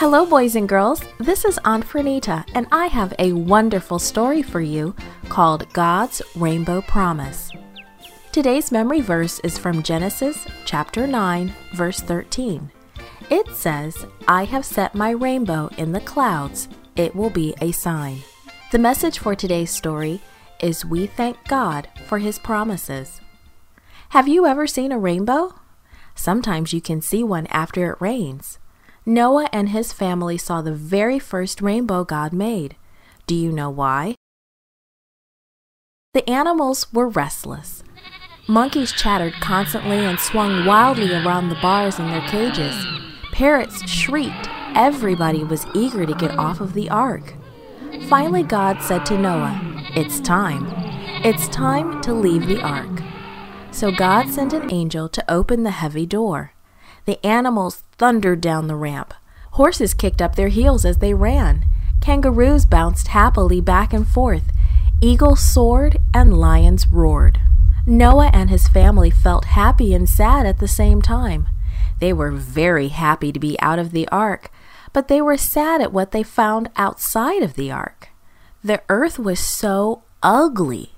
Hello, boys and girls. This is Aunt Fernita, and I have a wonderful story for you called God's Rainbow Promise. Today's memory verse is from Genesis chapter 9, verse 13. It says, I have set my rainbow in the clouds, it will be a sign. The message for today's story is We thank God for His promises. Have you ever seen a rainbow? Sometimes you can see one after it rains. Noah and his family saw the very first rainbow God made. Do you know why? The animals were restless. Monkeys chattered constantly and swung wildly around the bars in their cages. Parrots shrieked. Everybody was eager to get off of the ark. Finally, God said to Noah, It's time. It's time to leave the ark. So God sent an angel to open the heavy door. The animals thundered down the ramp. Horses kicked up their heels as they ran. Kangaroos bounced happily back and forth. Eagles soared and lions roared. Noah and his family felt happy and sad at the same time. They were very happy to be out of the ark, but they were sad at what they found outside of the ark. The earth was so ugly.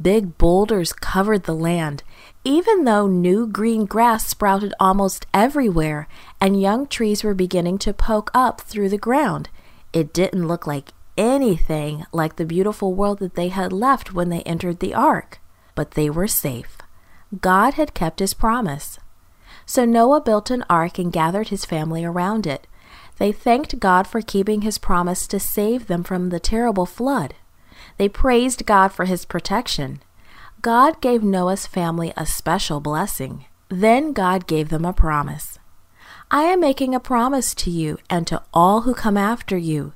Big boulders covered the land, even though new green grass sprouted almost everywhere and young trees were beginning to poke up through the ground. It didn't look like anything like the beautiful world that they had left when they entered the ark. But they were safe. God had kept his promise. So Noah built an ark and gathered his family around it. They thanked God for keeping his promise to save them from the terrible flood. They praised God for his protection. God gave Noah's family a special blessing. Then God gave them a promise. I am making a promise to you and to all who come after you.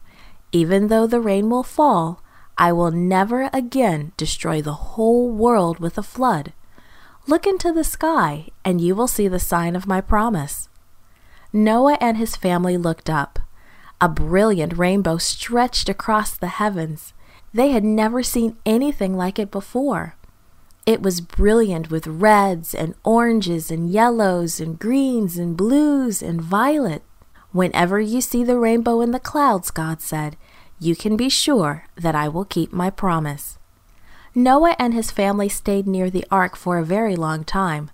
Even though the rain will fall, I will never again destroy the whole world with a flood. Look into the sky, and you will see the sign of my promise. Noah and his family looked up. A brilliant rainbow stretched across the heavens. They had never seen anything like it before. It was brilliant with reds and oranges and yellows and greens and blues and violet. Whenever you see the rainbow in the clouds, God said, you can be sure that I will keep my promise. Noah and his family stayed near the ark for a very long time.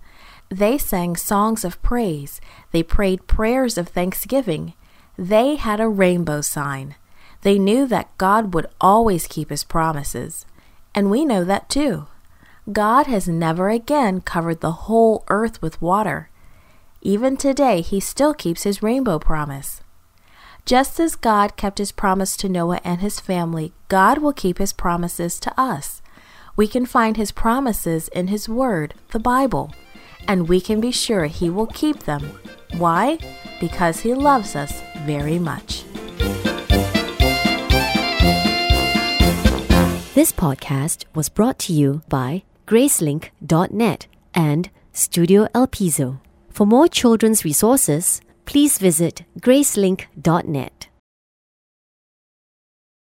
They sang songs of praise. They prayed prayers of thanksgiving. They had a rainbow sign. They knew that God would always keep his promises. And we know that too. God has never again covered the whole earth with water. Even today, he still keeps his rainbow promise. Just as God kept his promise to Noah and his family, God will keep his promises to us. We can find his promises in his word, the Bible, and we can be sure he will keep them. Why? Because he loves us very much. This podcast was brought to you by Gracelink.net and Studio El Piso. For more children's resources, please visit Gracelink.net.